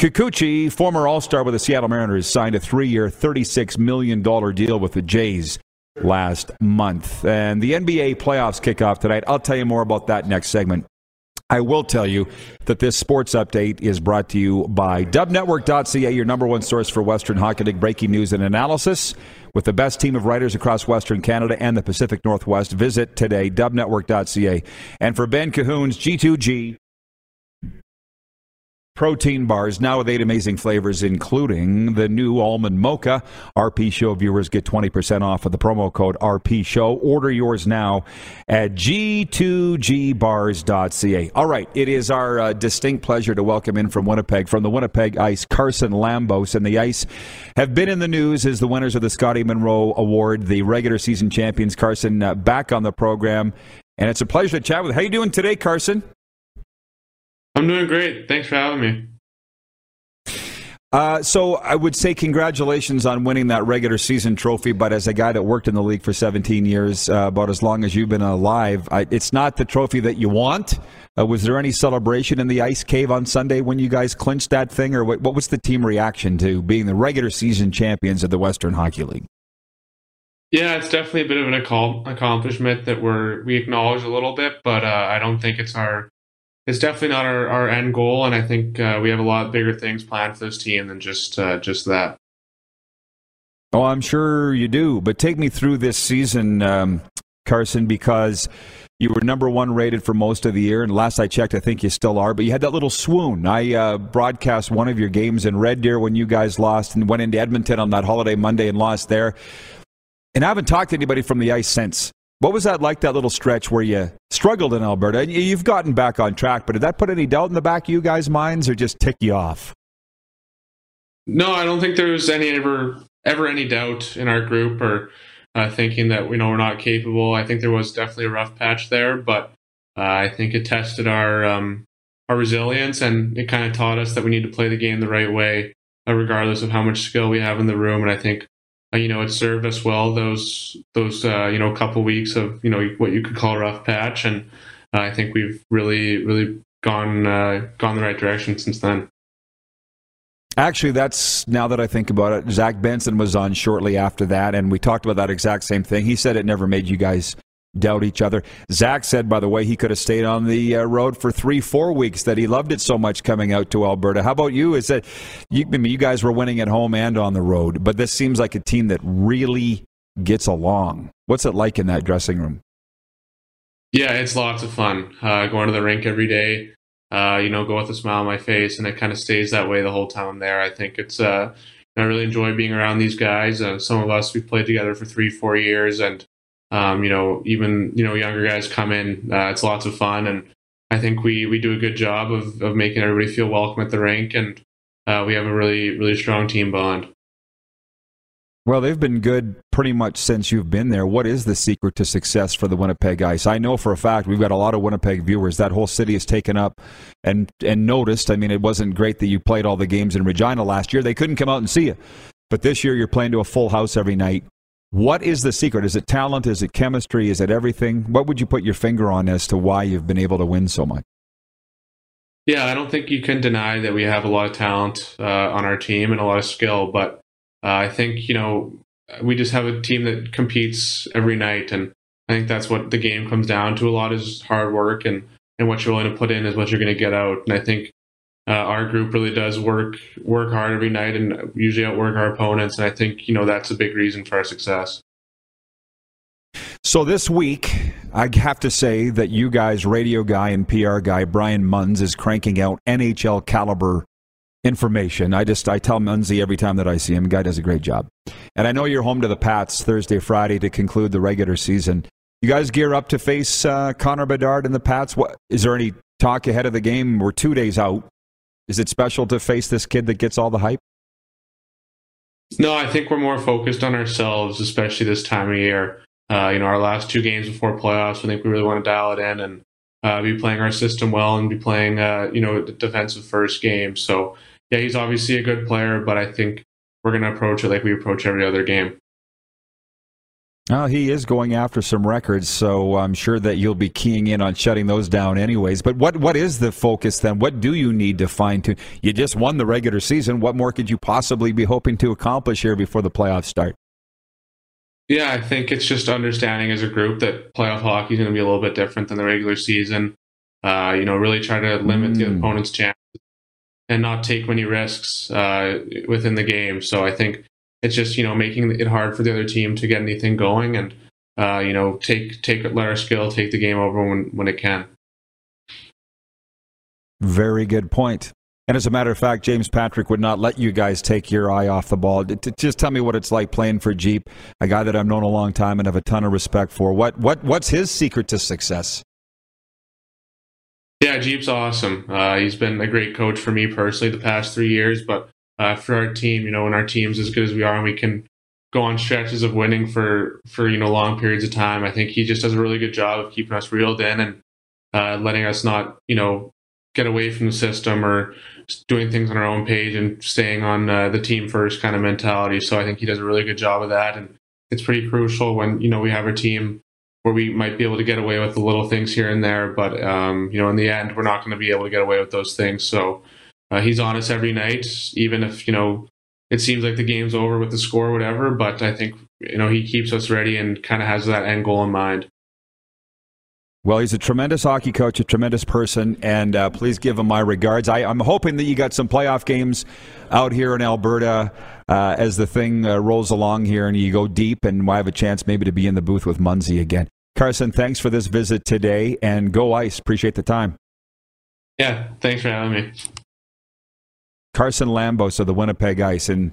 Kikuchi, former All-Star with the Seattle Mariners, signed a 3-year, $36 million deal with the Jays last month. And the NBA playoffs kick off tonight. I'll tell you more about that next segment. I will tell you that this sports update is brought to you by dubnetwork.ca, your number one source for Western Hockey League breaking news and analysis. With the best team of writers across Western Canada and the Pacific Northwest, visit today, dubnetwork.ca. And for Ben Cahoon's G2G, protein bars now with eight amazing flavors, including the new almond mocha. RP Show viewers get 20% off with the promo code RP Show. Order yours now at g2gbars.ca. All right, it is our uh, distinct pleasure to welcome in from Winnipeg, from the Winnipeg Ice, Carson Lambos. And the Ice have been in the news as the winners of the Scotty Munro Award, the regular season champions. Carson uh, back on the program. And it's a pleasure to chat with. How you doing today, Carson? I'm doing great. Thanks for having me. Uh, so I would say congratulations on winning that regular season trophy. But as a guy that worked in the league for 17 years, uh, about as long as you've been alive, I, it's not the trophy that you want. Uh, was there any celebration in the ice cave on Sunday when you guys clinched that thing, or what, what was the team reaction to being the regular season champions of the Western Hockey League? Yeah, it's definitely a bit of an accomplishment that we're we acknowledge a little bit, but uh, I don't think it's our it's definitely not our, our end goal, and I think uh, we have a lot bigger things planned for this team than just uh, just that. Oh, I'm sure you do. But take me through this season, um, Carson, because you were number one rated for most of the year, and last I checked, I think you still are. But you had that little swoon. I uh, broadcast one of your games in Red Deer when you guys lost, and went into Edmonton on that holiday Monday and lost there. And I haven't talked to anybody from the ice since. What was that like, that little stretch where you struggled in Alberta? You've gotten back on track, but did that put any doubt in the back of you guys' minds or just tick you off? No, I don't think there was any ever ever any doubt in our group or uh, thinking that you know we're not capable. I think there was definitely a rough patch there, but uh, I think it tested our um, our resilience and it kind of taught us that we need to play the game the right way, uh, regardless of how much skill we have in the room. And I think uh, you know, it served us well those those uh, you know couple weeks of you know what you could call rough patch, and uh, I think we've really really gone uh, gone the right direction since then. Actually, that's now that I think about it. Zach Benson was on shortly after that, and we talked about that exact same thing. He said it never made you guys doubt each other. Zach said, by the way, he could have stayed on the uh, road for three, four weeks. That he loved it so much coming out to Alberta. How about you? Is that you? I mean, you guys were winning at home and on the road, but this seems like a team that really gets along. What's it like in that dressing room? Yeah, it's lots of fun. Uh, going to the rink every day. Uh, you know, go with a smile on my face, and it kind of stays that way the whole time I'm there. I think it's. Uh, I really enjoy being around these guys. Uh, some of us we've played together for three, four years, and um, you know, even you know younger guys come in. Uh, it's lots of fun, and I think we we do a good job of of making everybody feel welcome at the rink, and uh, we have a really really strong team bond. Well, they've been good pretty much since you've been there. What is the secret to success for the Winnipeg Ice? I know for a fact we've got a lot of Winnipeg viewers. That whole city is taken up and and noticed. I mean, it wasn't great that you played all the games in Regina last year. They couldn't come out and see you. But this year you're playing to a full house every night. What is the secret? Is it talent? Is it chemistry? Is it everything? What would you put your finger on as to why you've been able to win so much? Yeah, I don't think you can deny that we have a lot of talent uh, on our team and a lot of skill, but uh, I think you know we just have a team that competes every night, and I think that's what the game comes down to. A lot is hard work, and and what you're willing to put in is what you're going to get out. And I think uh, our group really does work work hard every night, and usually outwork our opponents. And I think you know that's a big reason for our success. So this week, I have to say that you guys, radio guy and PR guy Brian Munz, is cranking out NHL caliber information. I just I tell Munzy every time that I see him, guy does a great job. And I know you're home to the Pats Thursday, Friday to conclude the regular season. You guys gear up to face uh, Connor Bedard and the Pats. What is there any talk ahead of the game? We're two days out. Is it special to face this kid that gets all the hype? No, I think we're more focused on ourselves, especially this time of year. Uh, you know, our last two games before playoffs, I think we really want to dial it in and uh, be playing our system well and be playing, uh, you know, defensive first game. So yeah, he's obviously a good player, but I think we're going to approach it like we approach every other game. Well, he is going after some records, so I'm sure that you'll be keying in on shutting those down anyways. But what what is the focus then? What do you need to fine tune? You just won the regular season. What more could you possibly be hoping to accomplish here before the playoffs start? Yeah, I think it's just understanding as a group that playoff hockey is going to be a little bit different than the regular season. Uh, you know, really try to limit mm. the opponent's chances and not take many risks uh, within the game. So I think it's just you know making it hard for the other team to get anything going, and uh, you know take take let our skill take the game over when when it can. Very good point. And as a matter of fact, James Patrick would not let you guys take your eye off the ball. Just tell me what it's like playing for Jeep, a guy that I've known a long time and have a ton of respect for. What what what's his secret to success? Yeah, Jeep's awesome. Uh, he's been a great coach for me personally the past three years, but uh, for our team, you know, when our team's as good as we are and we can go on stretches of winning for for you know long periods of time, I think he just does a really good job of keeping us reeled in and uh, letting us not you know get away from the system or doing things on our own page and staying on uh, the team first kind of mentality. So I think he does a really good job of that, and it's pretty crucial when you know we have a team where we might be able to get away with the little things here and there, but um, you know, in the end, we're not going to be able to get away with those things. So uh, he's on us every night, even if you know it seems like the game's over with the score or whatever. But I think you know he keeps us ready and kind of has that end goal in mind. Well, he's a tremendous hockey coach, a tremendous person, and uh, please give him my regards. I, am hoping that you got some playoff games out here in Alberta uh, as the thing uh, rolls along here and you go deep, and I have a chance maybe to be in the booth with Munzy again. Carson, thanks for this visit today, and go ice. Appreciate the time. Yeah, thanks for having me. Carson Lambos of the Winnipeg Ice, and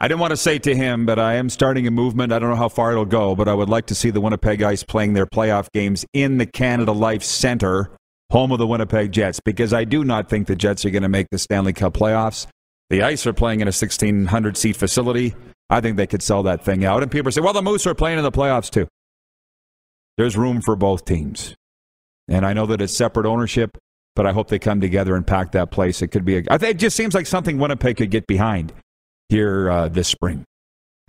I didn't want to say to him, but I am starting a movement. I don't know how far it'll go, but I would like to see the Winnipeg Ice playing their playoff games in the Canada Life Center, home of the Winnipeg Jets, because I do not think the Jets are going to make the Stanley Cup playoffs. The Ice are playing in a 1,600 seat facility. I think they could sell that thing out. And people say, well, the Moose are playing in the playoffs too. There's room for both teams. And I know that it's separate ownership, but I hope they come together and pack that place. It could be a, I think it just seems like something Winnipeg could get behind here uh, this spring.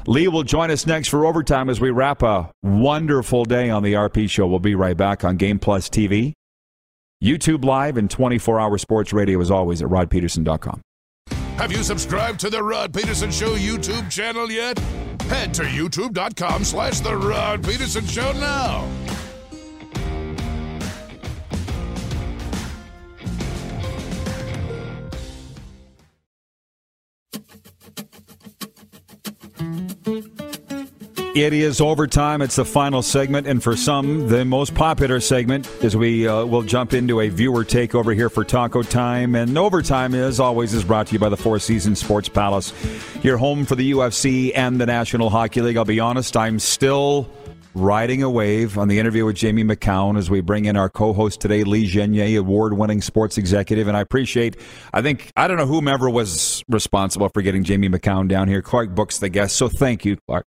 Lee will join us next for overtime as we wrap a wonderful day on the RP show. We'll be right back on Game Plus TV, YouTube Live, and 24 hour sports radio as always at rodpedersen.com. Have you subscribed to the Rod Pedersen Show YouTube channel yet? Head to youtube.com slash the Rod Pedersen Show now. It is overtime. It's the final segment, and for some, the most popular segment as we uh, will jump into a viewer takeover here for Taco Time. And overtime, as always, is brought to you by the Four Seasons Sports Palace. Your home for the UFC and the National Hockey League. I'll be honest, I'm still riding a wave on the interview with Jamie Macoun as we bring in our co-host today, Lee Genier, award-winning sports executive. And I appreciate, I think, I don't know whomever was responsible for getting Jamie Macoun down here. Clark books the guest, so thank you, Clark.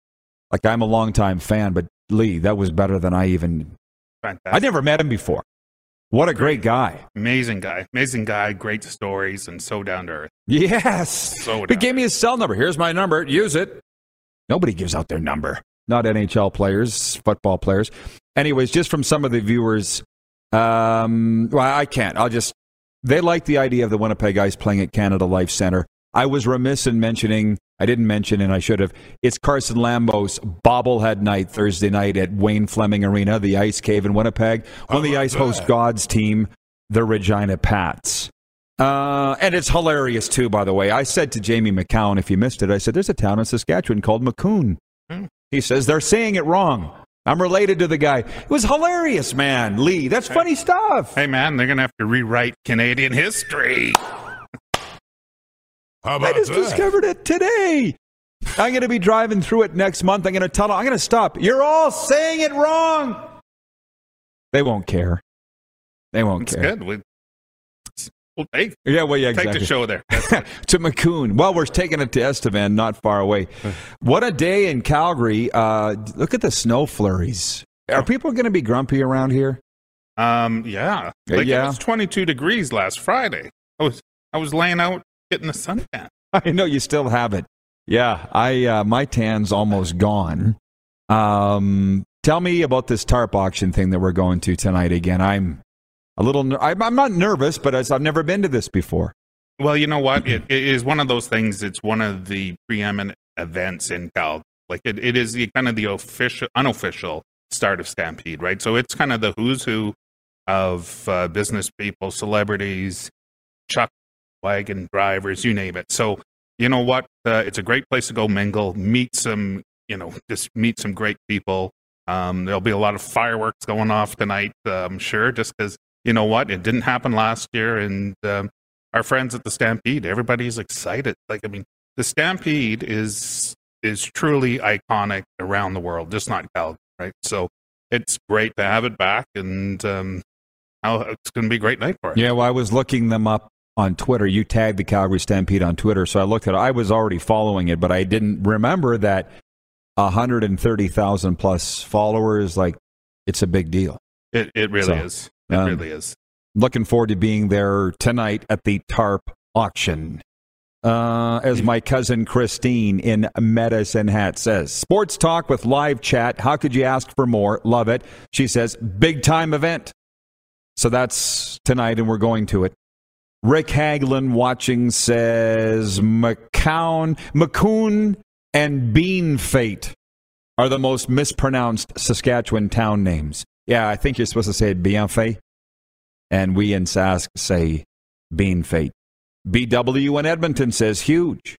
Like I'm a longtime fan, but Lee, that was better than I even. Fantastic. I never met him before. What a great guy! Amazing guy, amazing guy. Great stories and so down to earth. Yes. So he gave me his cell number. Here's my number. Use it. Nobody gives out their number. Not NHL players, football players. Anyways, just from some of the viewers, um, well, I can't. I'll just. They like the idea of the Winnipeg Ice playing at Canada Life Center. I was remiss in mentioning, I didn't mention, and I should have. It's Carson Lambos' bobblehead night Thursday night at Wayne Fleming Arena, the Ice Cave in Winnipeg. One of the Ice Host Gods team, the Regina Pats. Uh, and it's hilarious too, by the way. I said to Jamie Macoun, if you missed it, I said, there's a town in Saskatchewan called Maccoon. Hmm. He says, they're saying it wrong. I'm related to the guy. It was hilarious, man. Lee, that's funny stuff. Hey, man, they're going to have to rewrite Canadian history. How about I just that? discovered it today. I'm going to be driving through it next month. I'm going to tell them, I'm going to stop. You're all saying it wrong. They won't care. They won't It's care. good. We, we'll take, Yeah, well, yeah, exactly. take the show there. to Maccoon. Well, we're taking it to Estevan, not far away. What a day in Calgary. Uh, look at the snow flurries. Are people going to be grumpy around here? Um, yeah, Uh, like yeah. it was 22 degrees last Friday. I was I was laying out getting the suntan. I know you still have it. Yeah, I uh, my tan's almost gone. Um, tell me about this tarp auction thing that we're going to tonight again. I'm a little. I'm, not nervous, but I've never been to this before. Well, you know what? It, it is one of those things. It's one of the preeminent events in Cal. Like it, it is the kind of the official, unofficial start of Stampede, right? So it's kind of the who's who of uh, business people, celebrities, truck wagon drivers, you name it. So you know what? Uh, it's a great place to go mingle, meet some, you know, just meet some great people. Um, there'll be a lot of fireworks going off tonight, uh, I'm sure, just because you know what? It didn't happen last year, and um, our friends at the Stampede, everybody's excited. Like, I mean, the Stampede is is truly iconic around the world, just not Calgary, right? So it's great to have it back, and um, how it's going to be a great night for it. Yeah, well, I was looking them up on Twitter. You tagged the Calgary Stampede on Twitter, so I looked at it. I was already following it, but I didn't remember that 130,000 plus followers. Like, it's a big deal. It it really So, is. It um, really is. Looking forward to being there tonight at the TARP auction. Uh, as my cousin Christine in Medicine Hat says, sports talk with live chat. How could you ask for more? Love it. She says, big time event. So that's tonight, and we're going to it. Rick Haglin watching says McCown, McCoon, and Bean Fate are the most mispronounced Saskatchewan town names. Yeah, I think you're supposed to say Bienfait and we in Sask say Bean Fate. BW in Edmonton says huge.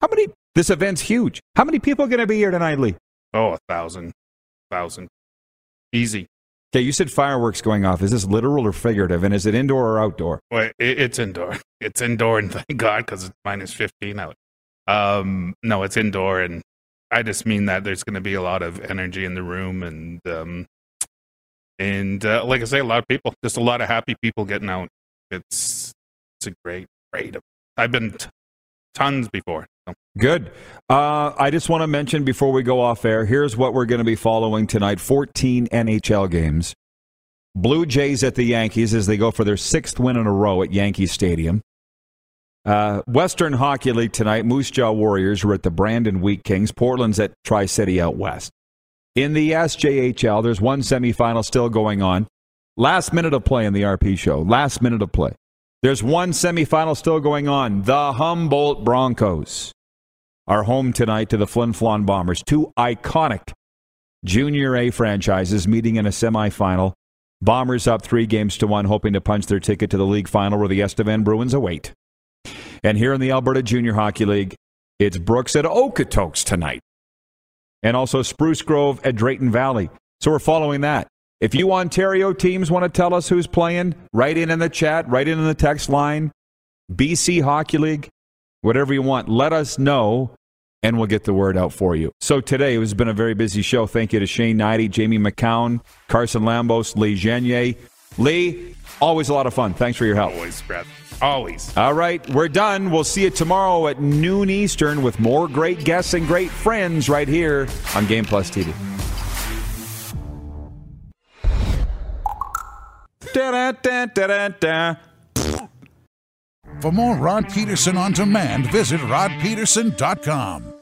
How many? This event's huge. How many people are going to be here tonight, Lee? Oh, a thousand, thousand, easy. Okay, you said fireworks going off. Is this literal or figurative? And is it indoor or outdoor? Well, it, it's indoor. It's indoor, and thank God because it's minus fifteen out. Um, no, it's indoor, and I just mean that there's going to be a lot of energy in the room, and um, and uh, like I say, a lot of people, just a lot of happy people getting out. It's it's a great, great. I've been t- tons before. So. Good. Uh, I just want to mention before we go off air here's what we're going to be following tonight 14 NHL games. Blue Jays at the Yankees as they go for their sixth win in a row at Yankee Stadium. Uh, Western Hockey League tonight, Moose Jaw Warriors are at the Brandon Wheat Kings. Portland's at Tri City out west. In the SJHL, there's one semifinal still going on. Last minute of play in the RP show. Last minute of play. There's one semifinal still going on. The Humboldt Broncos are home tonight to the Flin Flon Bombers. Two iconic Junior A franchises meeting in a semifinal. Bombers up three games to one, hoping to punch their ticket to the league final where the Estevan Bruins await. And here in the Alberta Junior Hockey League, it's Brooks at Okotoks tonight. And also Spruce Grove at Drayton Valley. So we're following that. If you Ontario teams want to tell us who's playing, write in in the chat, write in in the text line. BC Hockey League, whatever you want, let us know and we'll get the word out for you. So today it has been a very busy show. Thank you to Shane Hnidy, Jamie Macoun, Carson Lambos, Lee Genier. Lee, always a lot of fun. Thanks for your help. Always, Brad. Always. All right, we're done. We'll see you tomorrow at noon Eastern with more great guests and great friends right here on Game Plus TV. For more Rod Pedersen on demand, visit rodpedersen.com.